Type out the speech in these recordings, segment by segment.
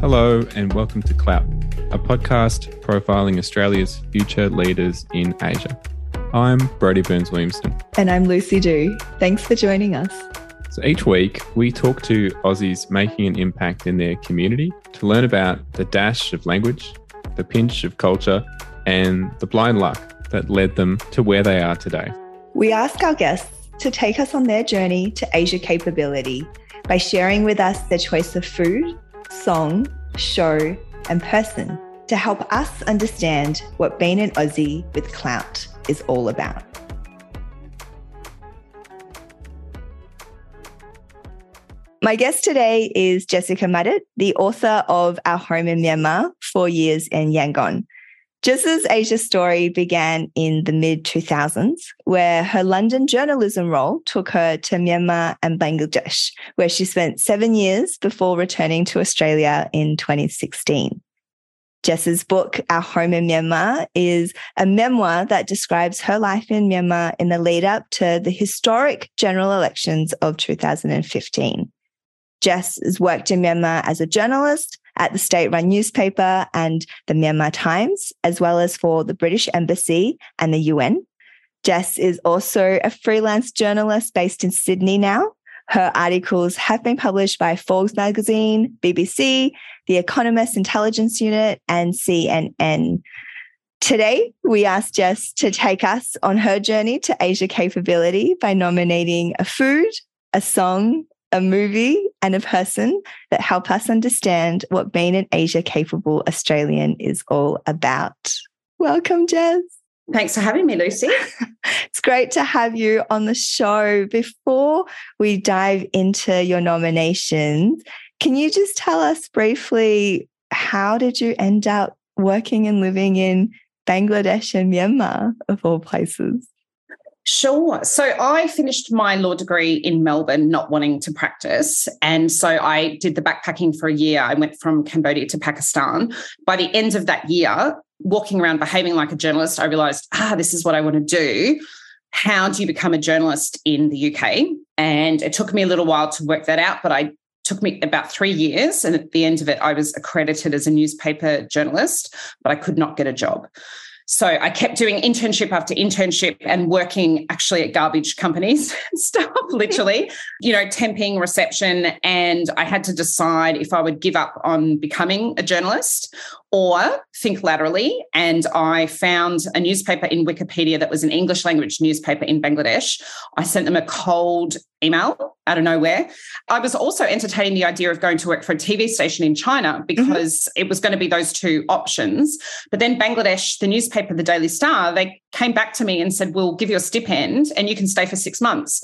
Hello, and welcome to Clout, a podcast profiling Australia's future leaders in Asia. I'm Brodie Burns Williamson. And I'm Lucy Dew. Thanks for joining us. So each week, we talk to Aussies making an impact in their community to learn about the dash of language, the pinch of culture, and the blind luck that led them to where they are today. We ask our guests to take us on their journey to Asia capability by sharing with us their choice of food, song, show, and person to help us understand what being an Aussie with clout is all about. My guest today is Jessica Mudditt, the author of Our Home in Myanmar, Four Years in Yangon. Jess's Asia story began in the mid 2000s, where her London journalism role took her to Myanmar and Bangladesh, where she spent seven years before returning to Australia in 2016. Jess's book, Our Home in Myanmar, is a memoir that describes her life in Myanmar in the lead up to the historic general elections of 2015. Jess has worked in Myanmar as a journalist at the state run newspaper and the Myanmar Times, as well as for the British Embassy and the UN. Jess is also a freelance journalist based in Sydney now. Her articles have been published by Forbes magazine, BBC, The Economist Intelligence Unit, and CNN. Today, we asked Jess to take us on her journey to Asia capability by nominating a food, a song, a movie and a person that help us understand what being an Asia capable Australian is all about. Welcome, Jess. Thanks for having me, Lucy. it's great to have you on the show. Before we dive into your nominations, can you just tell us briefly how did you end up working and living in Bangladesh and Myanmar, of all places? Sure. So I finished my law degree in Melbourne, not wanting to practice. And so I did the backpacking for a year. I went from Cambodia to Pakistan. By the end of that year, walking around behaving like a journalist, I realized, ah, this is what I want to do. How do you become a journalist in the UK? And it took me a little while to work that out, but I took me about three years. And at the end of it, I was accredited as a newspaper journalist, but I could not get a job. So I kept doing internship after internship and working actually at garbage companies and stuff, literally, you know, temping reception. And I had to decide if I would give up on becoming a journalist or think laterally. And I found a newspaper in Wikipedia that was an English language newspaper in Bangladesh. I sent them a cold email out of nowhere. I was also entertaining the idea of going to work for a TV station in China mm-hmm. because mm-hmm. it was going to be those two options. But then Bangladesh, the newspaper, the Daily Star, they came back to me and said, We'll give you a stipend and you can stay for six months.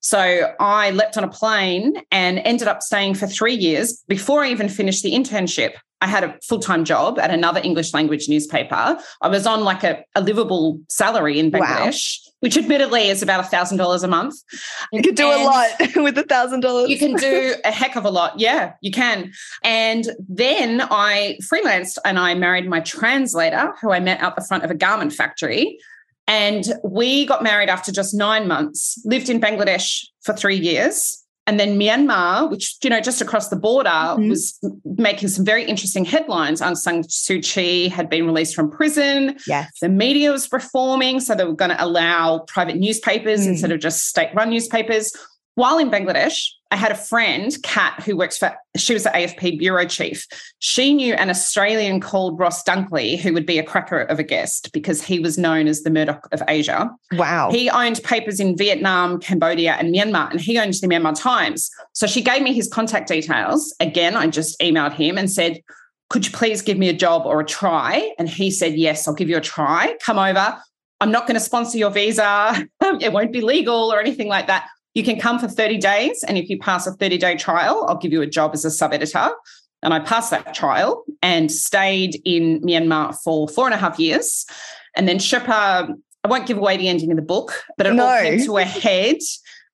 So I leapt on a plane and ended up staying for three years before I even finished the internship. I had a full time job at another English language newspaper. I was on like a, a livable salary in Bangladesh, wow. which admittedly is about a $1,000 a month. You could do and a lot with a $1,000. You can do a heck of a lot. Yeah, you can. And then I freelanced and I married my translator, who I met out the front of a garment factory. And we got married after just nine months, lived in Bangladesh for three years. And then Myanmar, which, you know, just across the border, mm-hmm. was making some very interesting headlines. Aung San Suu Kyi had been released from prison. Yes. The media was reforming. So they were going to allow private newspapers mm. instead of just state run newspapers. While in Bangladesh, I had a friend, Kat, who works for, she was the AFP bureau chief. She knew an Australian called Ross Dunkley, who would be a cracker of a guest because he was known as the Murdoch of Asia. Wow. He owned papers in Vietnam, Cambodia, and Myanmar, and he owned the Myanmar Times. So she gave me his contact details. Again, I just emailed him and said, could you please give me a job or a try? And he said, yes, I'll give you a try. Come over. I'm not going to sponsor your visa. it won't be legal or anything like that. You can come for 30 days. And if you pass a 30 day trial, I'll give you a job as a sub editor. And I passed that trial and stayed in Myanmar for four and a half years. And then Sherpa, I won't give away the ending of the book, but it no. all came to a head.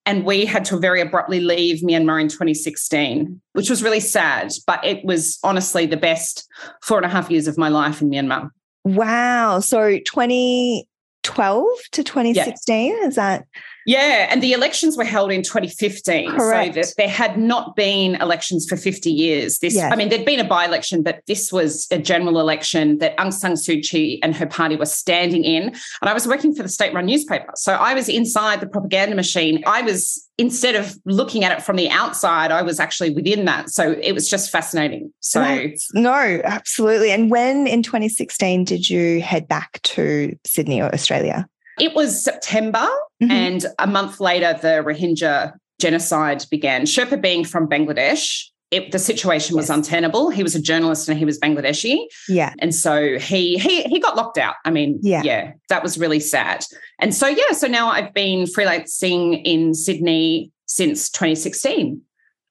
And we had to very abruptly leave Myanmar in 2016, which was really sad. But it was honestly the best four and a half years of my life in Myanmar. Wow. So 2012 to 2016, yeah. is that? Yeah, and the elections were held in 2015. Correct. So that there had not been elections for 50 years. This Yes. I mean, there'd been a by-election, but this was a general election that Aung San Suu Kyi and her party were standing in. And I was working for the state-run newspaper. So I was inside the propaganda machine. I was instead of looking at it from the outside, I was actually within that. So it was just fascinating. So That's- no, absolutely. And when in 2016 did you head back to Sydney or Australia? It was September, Mhm. and a month later, the Rohingya genocide began. Sherpa being from Bangladesh, it, the situation was Yes. untenable. He was a journalist and he was Bangladeshi, Yeah. and so he he he got locked out. I mean, Yeah. yeah, that was really sad. And so yeah, so now I've been freelancing in Sydney since 2016.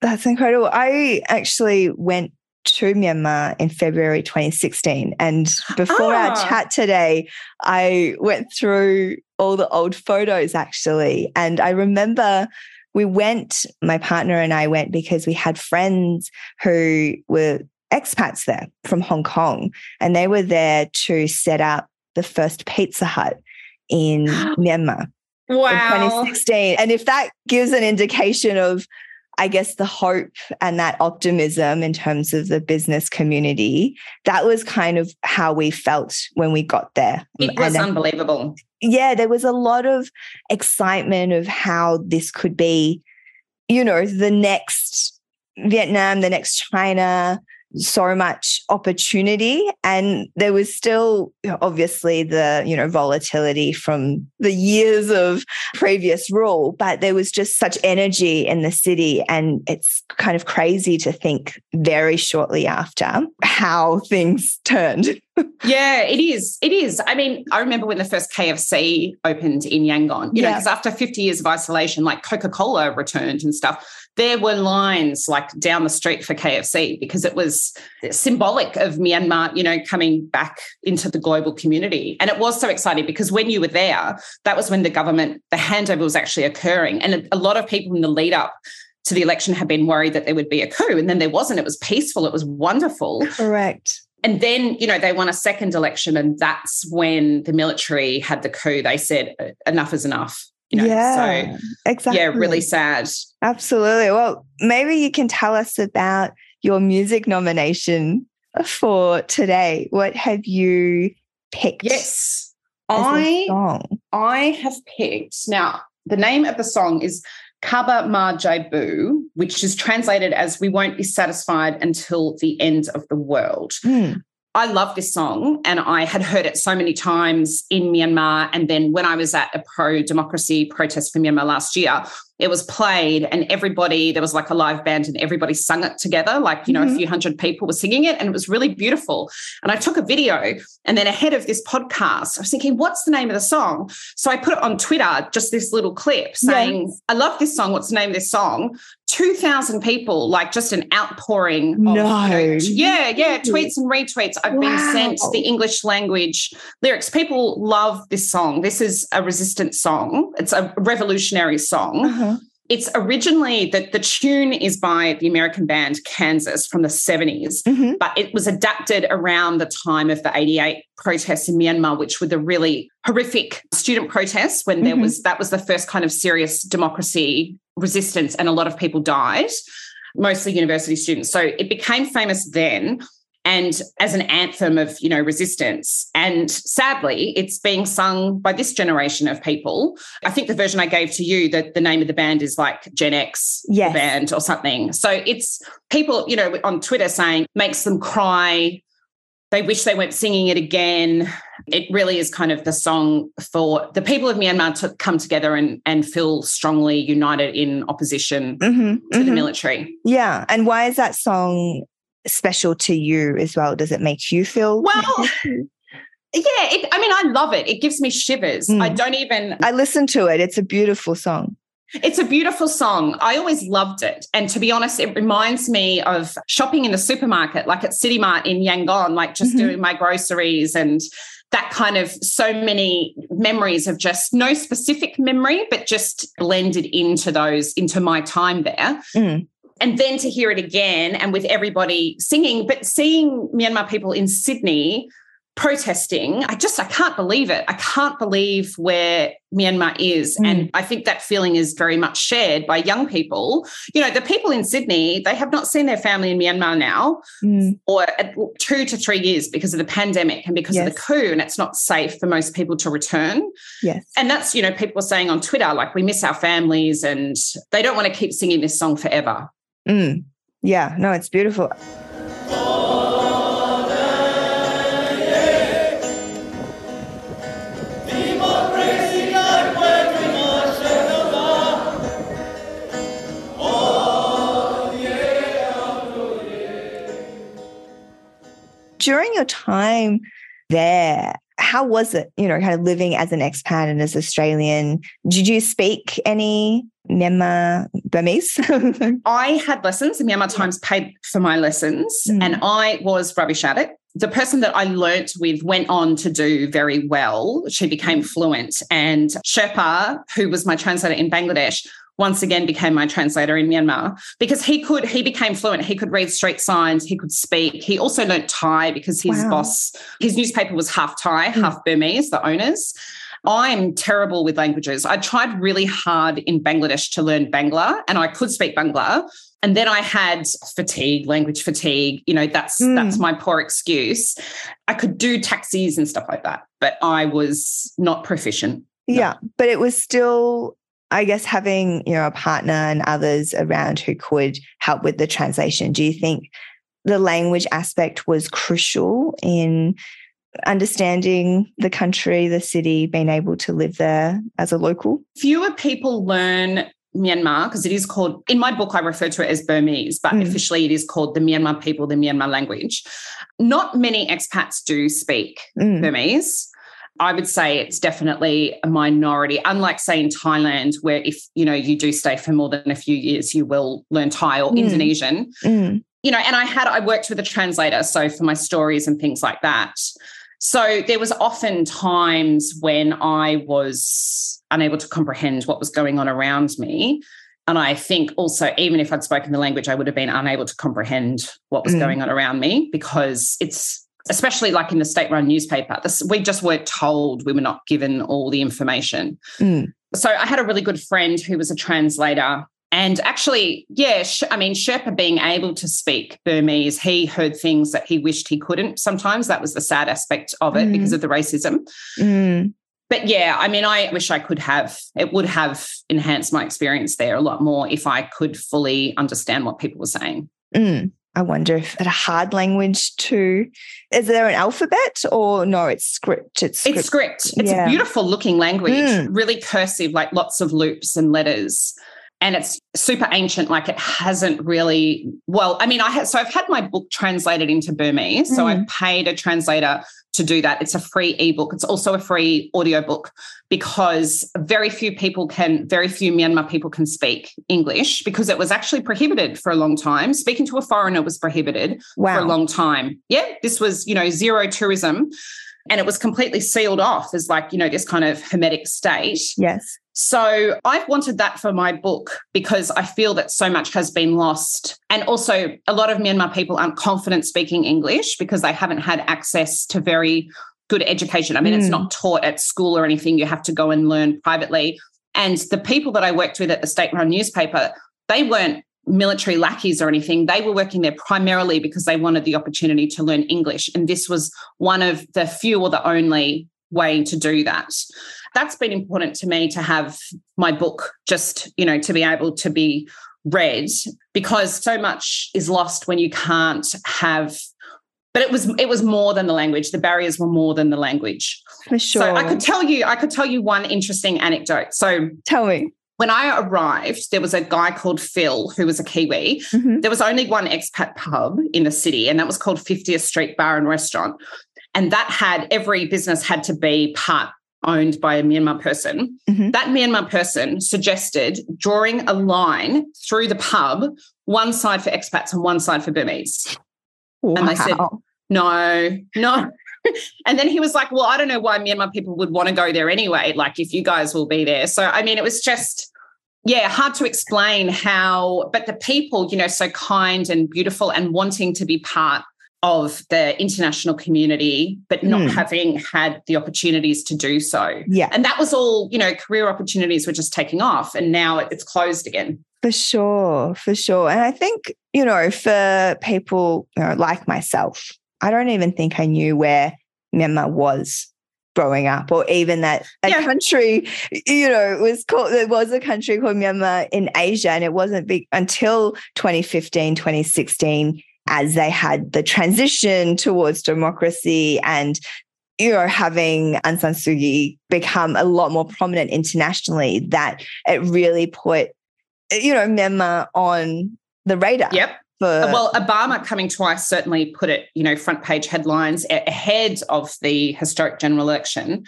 That's incredible. I actually went to Myanmar in February 2016. And before our Ah. chat today, I went through all the old photos actually. And I remember we went, my partner and I went because we had friends who were expats there from Hong Kong. And they were there to set up the first Pizza Hut in Myanmar in 2016. And if that gives an indication of, I guess, the hope and that optimism in terms of the business community, that was kind of how we felt when we got there. It was uh, unbelievable. yeah, there was a lot of excitement of how this could be, you know, the next Vietnam, the next China, so much opportunity. And there was still obviously the, you know, volatility from the years of previous rule, but there was just such energy in the city. And it's kind of crazy to think very shortly after how things turned. Yeah, it is. It is. I mean, I remember when the first KFC opened in Yangon, you know, because after 50 years of isolation, like Coca Cola returned and stuff, there were lines like down the street for KFC because it was symbolic of Myanmar, you know, coming back into the global community. And it was so exciting because when you were there, that was when the government, the handover was actually occurring. And a lot of people in the lead up, to the election had been worried that there would be a coup and then there wasn't it was peaceful it was wonderful Correct. and then, you know, they won a second election, and that's when the military had the coup. They said, enough is enough. You know, yeah, so exactly. yeah, really sad. Absolutely. Well, maybe you can tell us about your music nomination for today. What have you picked? Yes. I? I have picked now the name of the song is Kabar Ma Kyay Bu, which is translated as We Won't Be Satisfied Until the End of the World. Hmm. I love this song and I had heard it so many times in Myanmar. And then when I was at a pro democracy protest for Myanmar last year, it was played and everybody, there was like a live band and everybody sung it together. Like, you know, Mhm. a few hundred people were singing it and it was really beautiful. And I took a video and then ahead of this podcast, I was thinking, what's the name of the song? So I put it on Twitter, just this little clip saying, I love this song. What's the name of this song? 2,000 people, like just an outpouring. No. yeah, yeah, tweets and retweets. I've been sent the English language lyrics. People love this song. This is a resistance song, it's a revolutionary song. Uh-huh. It's originally that the tune is by the American band Kansas from the 70s Mhm. but it was adapted around the time of the 88 protests in Myanmar, which were the really horrific student protests when there Mhm. was that was the first kind of serious democracy resistance, and a lot of people died, mostly university students. So it became famous then. And as an anthem of, you know, resistance. And sadly, it's being sung by this generation of people. I think the version I gave to you, that the name of the band is like Gen X Yes. band or something. So it's people, you know, on Twitter saying makes them cry. They wish they weren't singing it again. It really is kind of the song for the people of Myanmar to come together and, and feel strongly united in opposition Mhm. to the Mhm. military. Yeah. And why is that song special to you as well? Does it make you feel? Well, Yeah, it, I mean, I love it. It gives me shivers. Mm. I don't even, I listen to it. It's a beautiful song. It's a beautiful song. I always loved it. And to be honest, it reminds me of shopping in the supermarket, like at City Mart in Yangon, like just Mhm. doing my groceries and that kind of so many memories of just no specific memory, but just blended into those, into my time there. Mm. And then to hear it again and with everybody singing, but seeing Myanmar people in Sydney protesting. I just, I can't believe it. I can't believe where Myanmar is. Mm. And I think that feeling is very much shared by young people. You know, the people in Sydney, they have not seen their family in Myanmar now mm. or two to three years because of the pandemic and because yes. of the coup. And it's not safe for most people to return. Yes. And that's, you know, people saying on Twitter, like, we miss our families and they don't want to keep singing this song forever. Mm. Yeah, no, it's beautiful. during your time there, how was it, you know, kind of living as an expat and as Australian? Did you speak any Myanmar Burmese? I had lessons. The Myanmar Times paid for my lessons, mm. and I was rubbish at it. The person that I learnt with went on to do very well. She became fluent. And Sherpa, who was my translator in Bangladesh, once again became my translator in Myanmar because he could he became fluent he could read street signs he could speak he also learnt Thai because his wow. boss his newspaper was half Thai mm. half Burmese the owners I'm terrible with languages. I tried really hard in Bangladesh to learn Bangla and I could speak Bangla. And then I had fatigue language fatigue you know that's mm. that's my poor excuse. I could do taxis and stuff like that but I was not proficient. Yeah, but it was still I guess having you know a partner and others around who could help with the translation. Do you think the language aspect was crucial in understanding the country, the city, being able to live there as a local? Fewer people learn Myanmar because it is called, in my book, I refer to it as Burmese, but mm. officially it is called the Myanmar people, the Myanmar language. Not many expats do speak mm. Burmese. I would say it's definitely a minority. Unlike say in Thailand, where if you know you do stay for more than a few years, you will learn Thai or mm. Indonesian. Mm. You know, and I had I worked with a translator, so for my stories and things like that. So there was often times when I was unable to comprehend what was going on around me. And I think also, even if I'd spoken the language, I would have been unable to comprehend what was mm. going on around me because it's especially like in the state run newspaper, this, we just weren't told, we were not given all the information. Mm. So I had a really good friend who was a translator. And actually, yeah, I mean, Sherpa being able to speak Burmese, he heard things that he wished he couldn't sometimes. That was the sad aspect of it mm. because of the racism. Mm. But yeah, I mean, I wish I could have, it would have enhanced my experience there a lot more if I could fully understand what people were saying. Mm. I wonder if it's a hard language too. Is there an alphabet or no? It's script. It's script. It's script. It's yeah. a beautiful looking language, mm. really cursive, like lots of loops and letters. And it's super ancient, like it hasn't really. Well, I mean, I had so I've had my book translated into Burmese. Mm. So I paid a translator to do that. It's a free ebook. It's also a free audiobook because very few people can, very few Myanmar people can speak English because it was actually prohibited for a long time. Speaking to a foreigner was prohibited wow. for a long time. Yeah, this was, you know, zero tourism and it was completely sealed off as like, you know, this kind of hermetic state. Yes. So I've wanted that for my book because I feel that so much has been lost. And also, a lot of Myanmar people aren't confident speaking English because they haven't had access to very good education. I mean, mm. it's not taught at school or anything. You have to go and learn privately. And the people that I worked with at the state run newspaper, they weren't military lackeys or anything. They were working there primarily because they wanted the opportunity to learn English. And this was one of the few or the only way to do that that's been important to me to have my book just, you know, to be able to be read because so much is lost when you can't have but it was it was more than the language the barriers were more than the language for sure so i could tell you i could tell you one interesting anecdote so tell me when I arrived, there was a guy called Phil who was a Kiwi. Mm-hmm. There was only one expat pub in the city, and that was called 50th Street Bar and Restaurant. And that had every business had to be part owned by a Myanmar person. Mm-hmm. That Myanmar person suggested drawing a line through the pub, one side for expats and one side for Burmese. Wow. And they said, no, no. and then he was like, well, I don't know why Myanmar people would want to go there anyway. Like, if you guys will be there. So, I mean, it was just, yeah, hard to explain how, but the people, you know, so kind and beautiful and wanting to be part of the international community, but not Mm. having had the opportunities to do so. Yeah. And that was all, you know, career opportunities were just taking off and now it's closed again. For sure, for sure. And I think, you know, for people you know, like myself, I don't even think I knew where Myanmar was growing up, or even that a Yeah. country, you know, it was called, there was a country called Myanmar in Asia. And it wasn't big until 2015, 2016, as they had the transition towards democracy and you know, having Aung San Suu Kyi become a lot more prominent internationally, that it really put you know, Myanmar on the radar. Yep. For, uh, well, Obama coming twice certainly put it, you know, front page headlines ahead of the historic general election.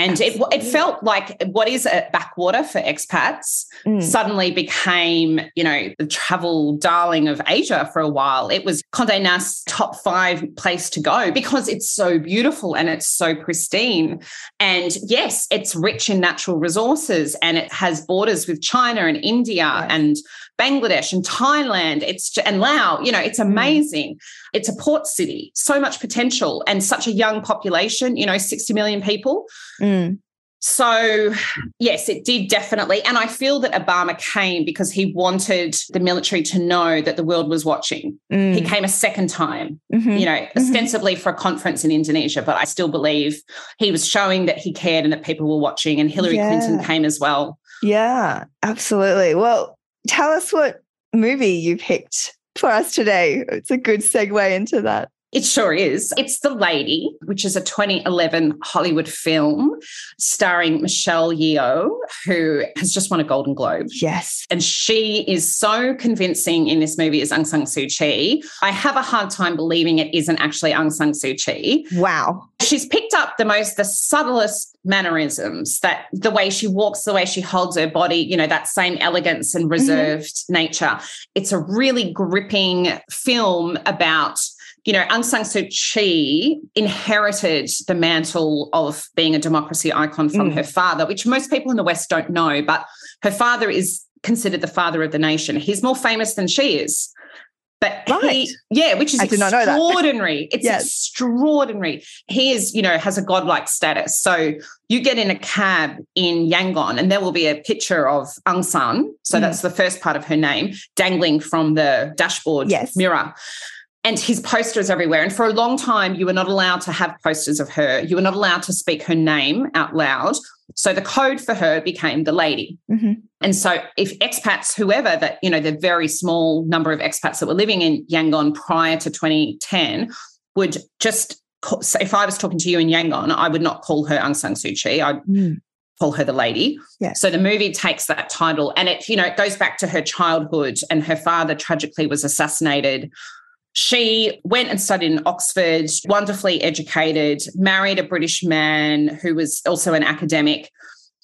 And it, it felt like what is a backwater for expats Mm. suddenly became, you know, the travel darling of Asia for a while. It was Condé Nast's top five place to go because it's so beautiful and it's so pristine. And yes, it's rich in natural resources and it has borders with China and India Yes. and Bangladesh and Thailand. It's and Laos. You know, it's amazing. It's a port city, so much potential, and such a young population. You know, sixty million people. Mm. So, yes, it did definitely. And I feel that Obama came because he wanted the military to know that the world was watching. Mm. He came a second time, Mhm. you know, ostensibly for a conference in Indonesia, but I still believe he was showing that he cared and that people were watching. And Hillary Clinton came as well. Yeah, absolutely. Well, tell us what movie you picked for us today. It's a good segue into that. It sure is. It's The Lady, which is a 2011 Hollywood film starring Michelle Yeoh, who has just won a Golden Globe. Yes. And she is so convincing in this movie as Aung San Suu Kyi. I have a hard time believing it isn't actually Aung San Suu Kyi. Wow. She's picked up the most, the subtlest mannerisms that the way she walks, the way she holds her body, you know, that same elegance and mm-hmm. reserved nature. It's a really gripping film about you know, Aung San Suu Kyi inherited the mantle of being a democracy icon from Mm. her father, which most people in the West don't know, but her father is considered the father of the nation. He's more famous than she is. But Right. he, yeah, which is I did not know that. extraordinary. It's Yes. extraordinary. He is, you know, has a godlike status. So you get in a cab in Yangon, and there will be a picture of Aung San. So Mm. that's the first part of her name, dangling from the dashboard Yes. mirror. And his posters everywhere. And for a long time, you were not allowed to have posters of her. You were not allowed to speak her name out loud. So the code for her became the lady. Mhm. And so if expats, whoever that, you know, the very small number of expats that were living in Yangon prior to 2010 would just call, so if I was talking to you in Yangon, I would not call her Aung San Suu Kyi. I'd Mm. call her the lady. Yeah. So the movie takes that title and it, you know, it goes back to her childhood and her father tragically was assassinated. She went and studied in Oxford, wonderfully educated, married a British man who was also an academic.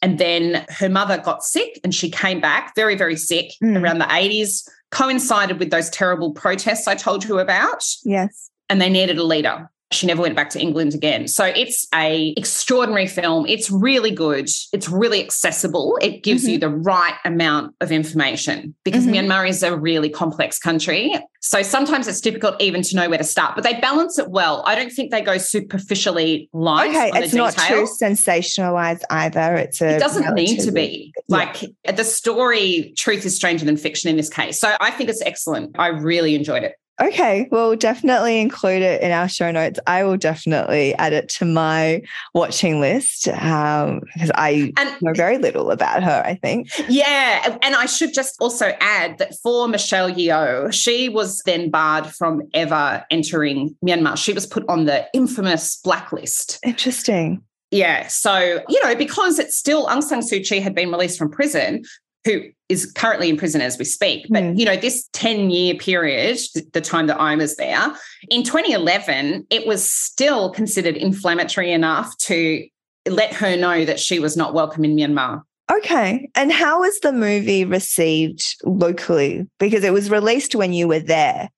And then her mother got sick and she came back very, very sick Mm. around the 80s, coincided with those terrible protests I told you about Yes. and they needed a leader. She never went back to England again. So it's a extraordinary film. It's really good. It's really accessible. It gives Mm-hmm. you the right amount of information because Mhm. Myanmar is a really complex country. So sometimes it's difficult even to know where to start, but they balance it well. I don't think they go superficially light Okay. It's not detail. too sensationalized either. It's a It doesn't need to be. Yeah. Like the story, truth is stranger than fiction in this case. So I think it's excellent. I really enjoyed it. Okay, we'll definitely include it in our show notes. I will definitely add it to my watching list um, because I And know very little about her, I think. Yeah, and I should just also add that for Michelle Yeoh, she was then barred from ever entering Myanmar. She was put on the infamous blacklist. Interesting. Yeah, so you know because it's still Aung San Suu Kyi had been released from prison, who is currently in prison as we speak. But Hmm. you know this ten year period, the time that I was there in 2011, it was still considered inflammatory enough to let her know that she was not welcome in Myanmar. Okay. And how was the movie received locally? Because it was released when you were there.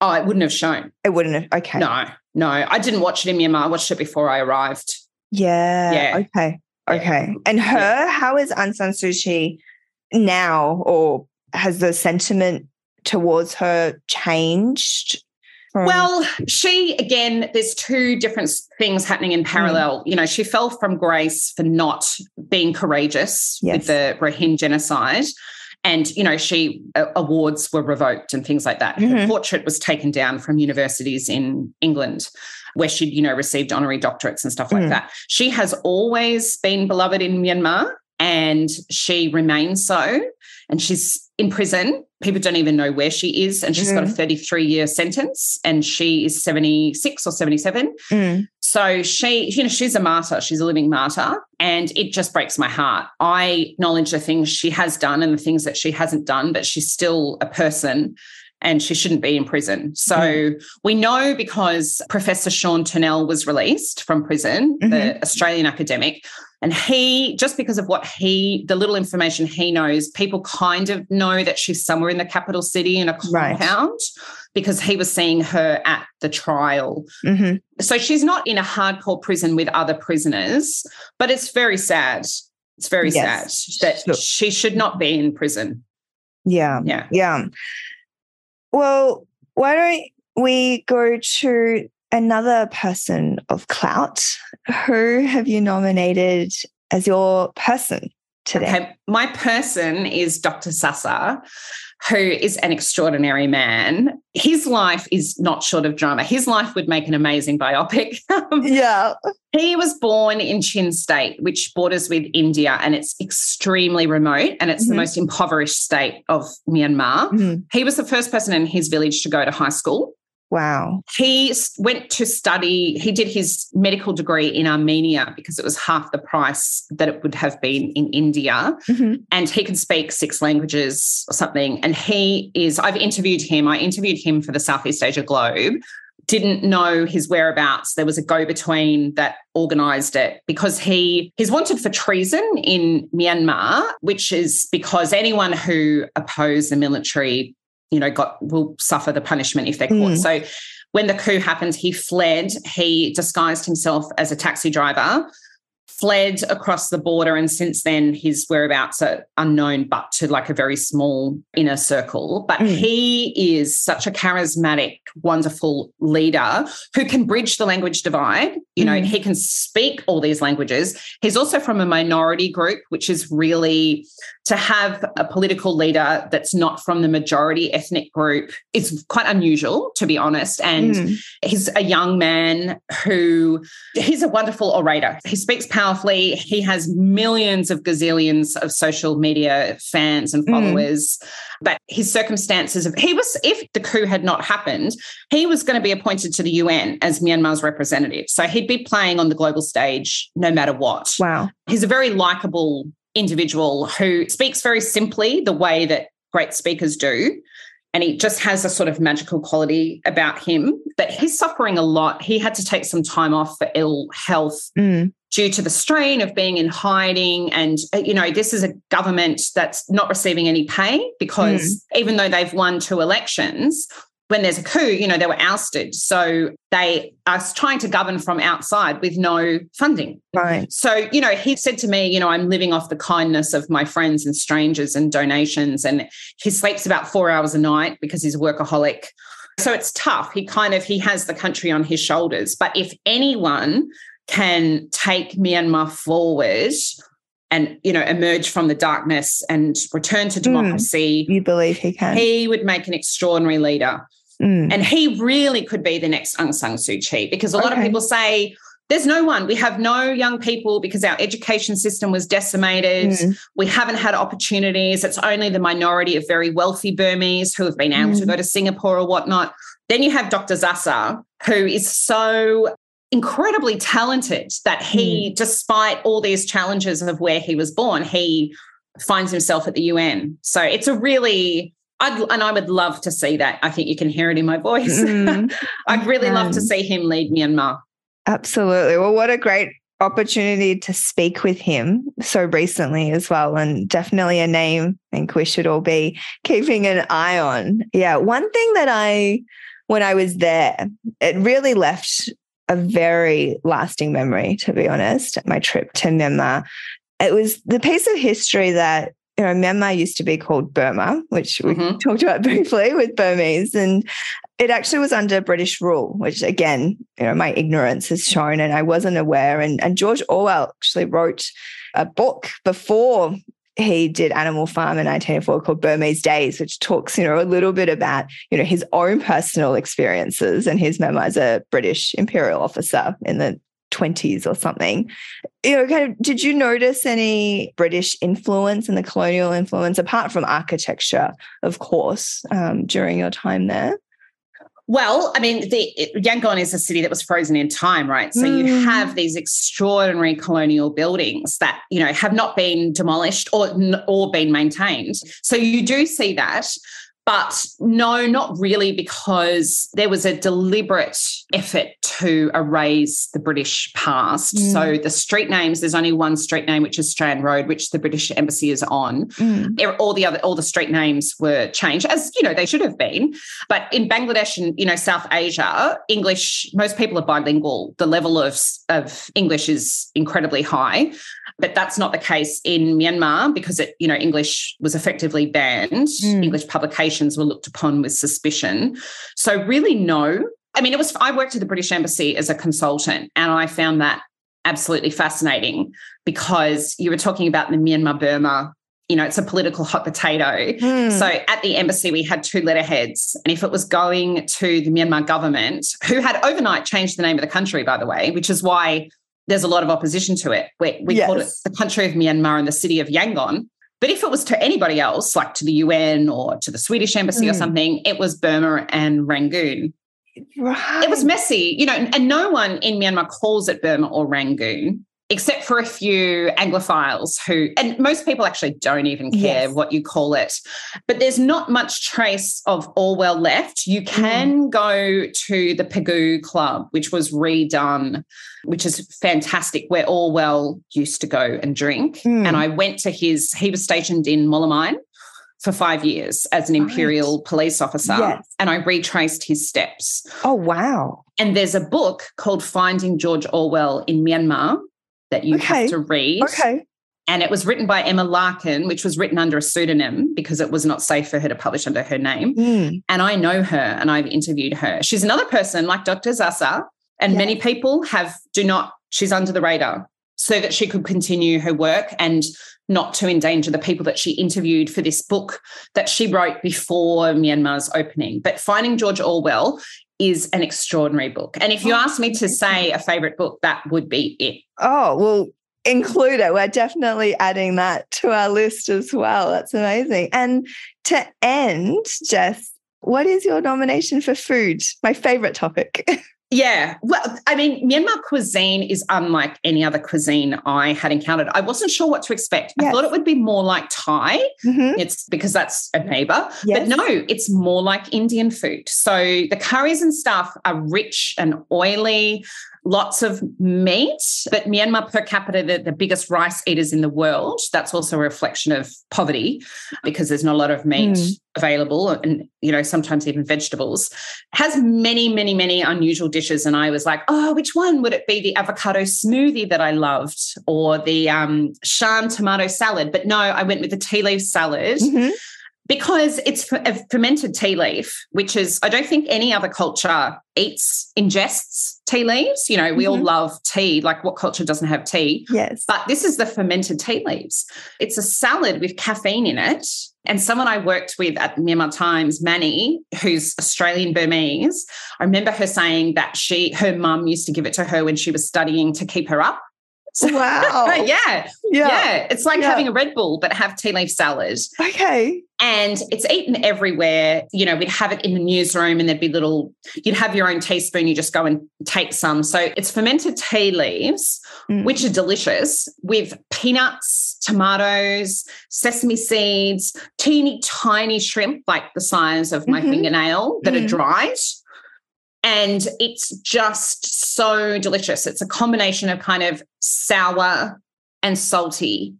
Oh, it wouldn't have shown. It wouldn't have. Okay. No, no, I didn't watch it in Myanmar. I watched it before I arrived. Yeah. Yeah. Okay. Okay. And her, Yeah. how is Aung San Suu Kyi now, or has the sentiment towards her changed Well, she again, there's two different things happening in parallel. You know, she fell from grace for not being courageous Yes. with the Rohingya genocide. And, you know, she uh, awards were revoked and things like that. Her Mhm. portrait was taken down from universities in England where she'd, you know, received honorary doctorates and stuff like Mm. that. She has always been beloved in Myanmar and she remains so. And she's in prison. People don't even know where she is. And she's got a Mhm. 33 year sentence and she is 76 or 77. Mm, So she, you know, she's a martyr. She's a living martyr. And it just breaks my heart. I acknowledge the things she has done and the things that she hasn't done, but she's still a person and she shouldn't be in prison. So we know because Professor Sean Turnell was released from prison, the Australian academic, and he, just because of what he, the little information he knows, people kind of know that she's somewhere in the capital city in a Right. compound because he was seeing her at the trial. mhm. So she's not in a hardcore prison with other prisoners, but it's very sad. It's very Yes. sad that Sure. she should not be in prison. Yeah. Yeah. Yeah. Well, why don't we go to another person of clout? Who have you nominated as your person today? Okay, my person is Dr. Sasa, who is an extraordinary man. His life is not short of drama. His life would make an amazing biopic. Yeah. he was born in Chin State, which borders with India, and it's extremely remote and it's the Mhm. most impoverished state of Myanmar. Mhm. He was the first person in his village to go to high school. Wow. He went to study, he did his medical degree in Armenia because it was half the price that it would have been in India. Mhm. And he can speak six languages or something. And he is, I've interviewed him, I interviewed him for the Southeast Asia Globe. Didn't know his whereabouts. There was a go between that organized it because he he's wanted for treason in Myanmar, which is because anyone who opposed the military you know, got will suffer the punishment if they're caught. Mm. So when the coup happened, he fled. He disguised himself as a taxi driver, fled across the border, and since then his whereabouts are unknown, but to like a very small inner circle. But Mm. he is such a charismatic, wonderful leader who can bridge the language divide. You know, Mm. he can speak all these languages. He's also from a minority group, which is really to have a political leader that's not from the majority ethnic group is quite unusual, to be honest. And Mm. he's a young man who he's a wonderful orator. He speaks powerfully. He has millions of gazillions of social media fans and Mm. followers. But his circumstances of he was, if the coup had not happened, he was going to be appointed to the UN as Myanmar's representative. So he'd be playing on the global stage no matter what Wow. he's a very likable individual who speaks very simply the way that great speakers do. And he just has a sort of magical quality about him. But he's suffering a lot. He had to take some time off for ill health Mm. Due to the strain of being in hiding. And, uh, you know, this is a government that's not receiving any pay because even though they've won two elections, when there's a coup, you know, they were ousted. So they are trying to govern from outside with no funding. Right. So, you know, he said to me, you know, I'm living off the kindness of my friends and strangers and donations. And he sleeps about four hours a night because he's a workaholic. So it's tough. He kind of he has the country on his shoulders. But if anyone can take Myanmar forward and, you know, emerge from the darkness and return to democracy, You believe he can? he would make an extraordinary leader. Mm. And he really could be the next Aung San Suu Kyi because a lot of people say there's no one. We have no young people because our education system was decimated. Mm. We haven't had opportunities. It's only the minority of very wealthy Burmese who have been able to Mm. go to Singapore or whatnot. Then you have Dr. Sasa, who is so incredibly talented that he, despite all these challenges of where he was born, he finds himself at the UN. So it's a really I'd, and I would love to see that. I think you can hear it in my voice. Mm. I'd really love to Um, see him lead Myanmar. Absolutely. Well, what a great opportunity to speak with him so recently as well. And definitely a name I think we should all be keeping an eye on. Yeah. One thing that I, when I was there, it really left a very lasting memory, to be honest, my trip to Myanmar. It was the piece of history that you know, Myanmar used to be called Burma, which we Mhm. talked about briefly with Burmese. And It actually was under British rule, which again, you know, my ignorance has shown and I wasn't aware. And, and George Orwell actually wrote a book before he did Animal Farm in 1984 called Burmese Days, which talks, you know, a little bit about, you know, his own personal experiences and his memoir as a British imperial officer in the 20s or something. You know, kind of, did you notice any British influence and the colonial influence apart from architecture, of course, um, during your time there? Well, I mean, the Yangon is a city that was frozen in time, right? So mm. you have these extraordinary colonial buildings that you know have not been demolished or or been maintained. So you do see that. But no, not really, because there was a deliberate effort to erase the British past. Mm. So the street names, there's only one street name, which is Strand Road, which the British embassy is on. Mm. All the other, all the street names were changed, as you know, they should have been. But in Bangladesh and you know South Asia, English, most people are bilingual. The level of of English is incredibly high. But that's not the case in Myanmar because it, you know, English was effectively banned. Mm. English publications were looked upon with suspicion. So really, no. I mean, it was. I worked at the British Embassy as a consultant, and I found that absolutely fascinating because you were talking about the Myanmar Burma you know, it's a political hot potato. Mm. So at the embassy, we had two letterheads. And if it was going to the Myanmar government, who had overnight changed the name of the country, by the way, which is why there's a lot of opposition to it. We, we yes. called it the country of Myanmar and the city of Yangon. But if it was to anybody else, like to the UN or to the Swedish embassy mm. or something, it was Burma and Rangoon. Right. It was messy, you know, and no one in Myanmar calls it Burma or Rangoon except for a few Anglophiles who, and most people actually don't even care yes. what you call it. But there's not much trace of Orwell left. You mm. can mm. go to the Pegu Club, which was redone, which is fantastic, where Orwell used to go and drink. Mm. And I went to his, he was stationed in Moulmein for five years as an imperial right. police officer yes. and I retraced his steps. Oh, wow. And there's a book called Finding George Orwell in Myanmar that you okay. have to read. Okay. And it was written by Emma Larkin, which was written under a pseudonym because it was not safe for her to publish under her name. Mm. And I know her and I've interviewed her. She's another person like Dr. Sasa, and many people have do not, she's under the radar so that she could continue her work and not to endanger the people that she interviewed for this book that she wrote before Myanmar's opening. But Finding George Orwell is an extraordinary book. And if you oh, ask me to say a favorite book, that would be it. Oh, well, include it. We're definitely adding that to our list as well. That's amazing. And to end, Jess, what is your nomination for food? My favorite topic. Yeah. Well, I mean, Myanmar cuisine is unlike any other cuisine I had encountered. I wasn't sure what to expect. Yes. I thought it would be more like Thai. Mm-hmm. It's because that's a neighbor. Yes. But no, it's more like Indian food. So the curries and stuff are rich and oily lots of meat, but Myanmar per capita, the, the biggest rice eaters in the world. That's also a reflection of poverty because there's not a lot of meat mm. available and, you know, sometimes even vegetables. Has many, many, many unusual dishes. And I was like, oh, which one would it be? The avocado smoothie that I loved or the um, Shan tomato salad? But no, I went with the tea leaf salad. Mm-hmm because it's a fermented tea leaf, which is, I don't think any other culture eats, ingests tea leaves. You know, we mm-hmm. all love tea. Like, what culture doesn't have tea? Yes. But this is the fermented tea leaves. It's a salad with caffeine in it. And someone I worked with at Myanmar Times, Manny, who's Australian Burmese, I remember her saying that she, her mum used to give it to her when she was studying to keep her up. Wow. yeah, yeah. Yeah. It's like yeah. having a Red Bull, but have tea leaf salad. Okay. And it's eaten everywhere. You know, we'd have it in the newsroom and there'd be little, you'd have your own teaspoon, you just go and take some. So it's fermented tea leaves, mm. which are delicious with peanuts, tomatoes, sesame seeds, teeny tiny shrimp, like the size of my mm-hmm. fingernail, that mm. are dried and it's just so delicious. It's a combination of kind of sour and salty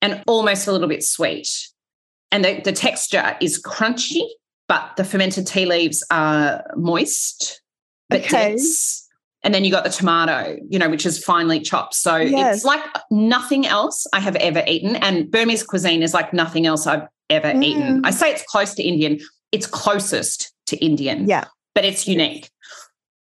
and almost a little bit sweet. And the, the texture is crunchy, but the fermented tea leaves are moist but okay. dense. And then you got the tomato, you know, which is finely chopped. So yes. it's like nothing else I have ever eaten. And Burmese cuisine is like nothing else I've ever mm. eaten. I say it's close to Indian, it's closest to Indian. Yeah but it's unique.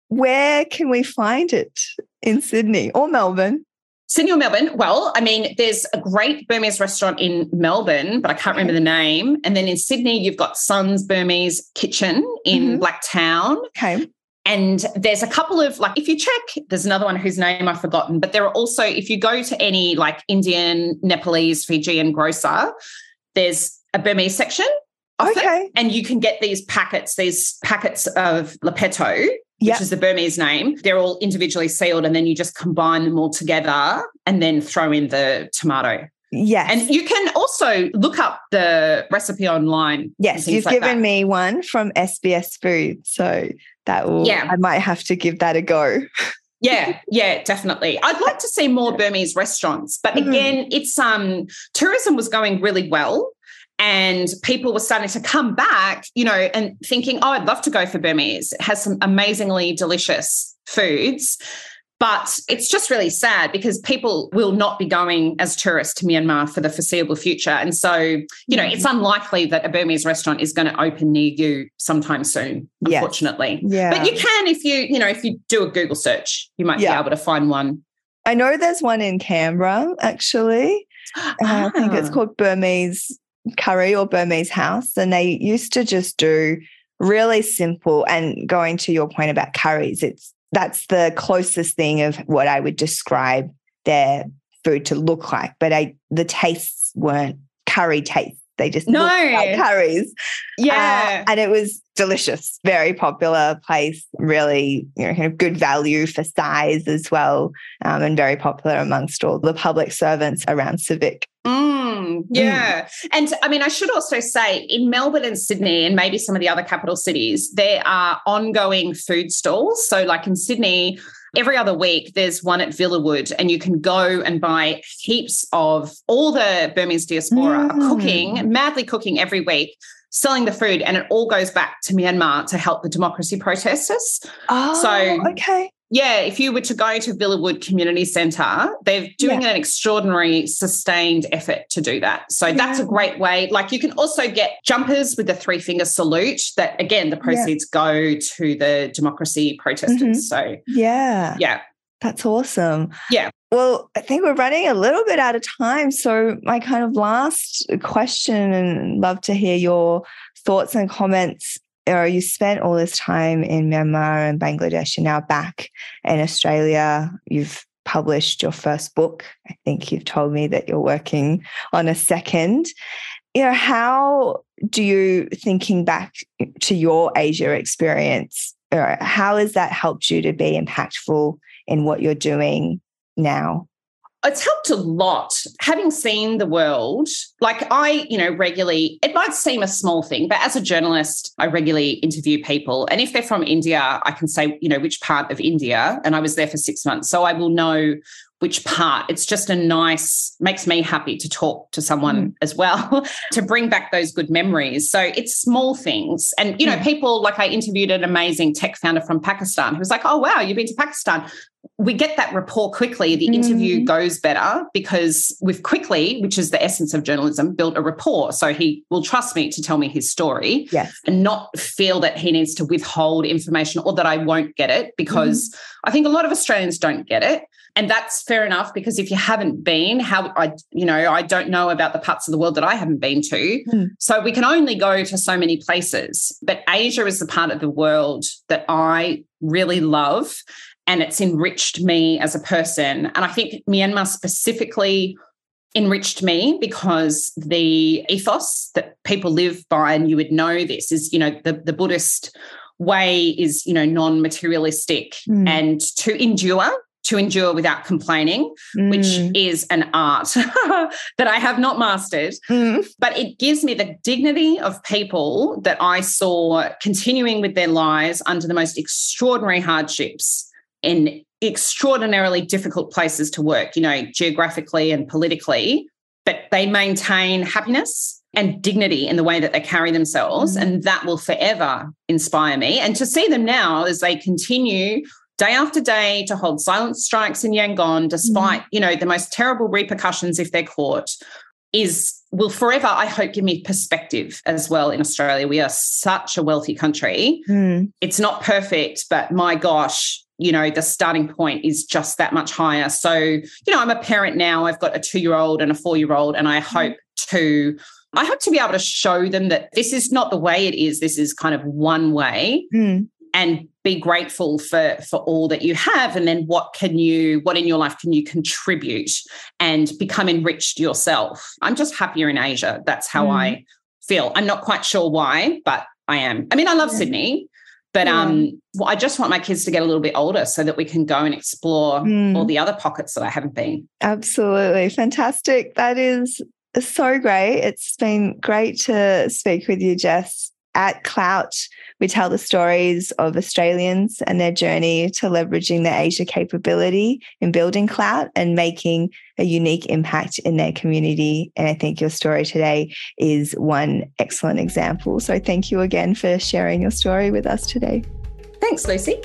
Where can we find it in Sydney or Melbourne? Sydney or Melbourne? Well, I mean, there's a great Burmese restaurant in Melbourne, but I can't remember the name. And then in Sydney, you've got Sun's Burmese Kitchen in mm-hmm. Blacktown. Okay. And there's a couple of like, if you check, there's another one whose name I've forgotten, but there are also, if you go to any like Indian, Nepalese, Fijian grocer, there's a Burmese section. Okay. and you can get these packets, these packets of Lepeto, yep. which is the Burmese name. They're all individually sealed, and then you just combine them all together and then throw in the tomato. Yes. And you can also look up the recipe online. Yes, you've like given that. me one from SBS Food. So that will, yeah. I might have to give that a go. yeah, yeah, definitely. I'd like to see more Burmese restaurants, but mm-hmm. again, it's um tourism was going really well and people were starting to come back, you know, and thinking, "Oh, I'd love to go for Burmese. It has some amazingly delicious foods." But it's just really sad because people will not be going as tourists to Myanmar for the foreseeable future. And so, you know, it's mm-hmm. unlikely that a Burmese restaurant is going to open near you sometime soon, unfortunately. Yes. Yeah. But you can if you, you know, if you do a Google search, you might yeah. be able to find one. I know there's one in Canberra, actually. Ah. I think it's ah. called Burmese Curry or Burmese House. And they used to just do really simple and going to your point about curries, it's that's the closest thing of what I would describe their food to look like. But I the tastes weren't curry tastes. They just no like curries. Yeah. Uh, and it was delicious, very popular place, really, you know, kind of good value for size as well, um, and very popular amongst all the public servants around Civic. Mm, yeah. Mm. And I mean, I should also say in Melbourne and Sydney, and maybe some of the other capital cities, there are ongoing food stalls. So, like in Sydney, every other week there's one at Villawood, and you can go and buy heaps of all the Burmese diaspora mm. cooking, madly cooking every week selling the food and it all goes back to Myanmar to help the democracy protesters. Oh, so okay yeah, if you were to go to Villawood Community Centre, they're doing yeah. an extraordinary sustained effort to do that. So yeah. that's a great way. Like you can also get jumpers with the three finger salute that again the proceeds yeah. go to the democracy protesters. Mm-hmm. So yeah. Yeah. That's awesome. Yeah. Well, I think we're running a little bit out of time. So, my kind of last question, and love to hear your thoughts and comments or you spent all this time in Myanmar and Bangladesh, and now back in Australia. You've published your first book. I think you've told me that you're working on a second. You know, how do you, thinking back to your Asia experience, uh, how has that helped you to be impactful in what you're doing now? It's helped a lot having seen the world. Like i you know regularly it might seem a small thing but as a journalist i regularly interview people. And if they're from india i can say you know which part of india and i was there for 6 months. So i will know which part it's just a nice makes me happy to talk to someone mm. as well to bring back those good memories so it's small things and you know mm. people like i interviewed an amazing tech founder from pakistan who was like oh wow you've been to pakistan we get that rapport quickly. The interview mm. goes better because we've quickly, which is the essence of journalism, built a rapport. So he will trust me to tell me his story yes. and not feel that he needs to withhold information or that I won't get it because mm. I think a lot of Australians don't get it. And that's fair enough because if you haven't been, how I, you know, I don't know about the parts of the world that I haven't been to. Mm. So we can only go to so many places. But Asia is the part of the world that I really love and it's enriched me as a person. And I think Myanmar specifically enriched me because the ethos that people live by, and you would know this, is, you know, the, the Buddhist way is, you know, non materialistic mm. and to endure. To endure without complaining, mm. which is an art that I have not mastered. Mm. But it gives me the dignity of people that I saw continuing with their lives under the most extraordinary hardships in extraordinarily difficult places to work, you know, geographically and politically, but they maintain happiness and dignity in the way that they carry themselves. Mm. And that will forever inspire me. And to see them now as they continue day after day to hold silent strikes in Yangon, despite, mm. you know, the most terrible repercussions if they're caught, is will forever, I hope, give me perspective as well in Australia. We are such a wealthy country. Mm. It's not perfect, but my gosh, you know, the starting point is just that much higher. So, you know, I'm a parent now. I've got a two year old and a four year old, and I mm-hmm. hope to. I hope to be able to show them that this is not the way it is. This is kind of one way. Mm and be grateful for for all that you have and then what can you what in your life can you contribute and become enriched yourself i'm just happier in asia that's how mm. i feel i'm not quite sure why but i am i mean i love yeah. sydney but yeah. um, well, I just want my kids to get a little bit older so that we can go and explore mm. all the other pockets that I haven't been. Absolutely. Fantastic. That is so great. It's been great to speak with you, Jess. At Clout, we tell the stories of Australians and their journey to leveraging their Asia capability in building Clout and making a unique impact in their community. And I think your story today is one excellent example. So thank you again for sharing your story with us today. Thanks, Lucy.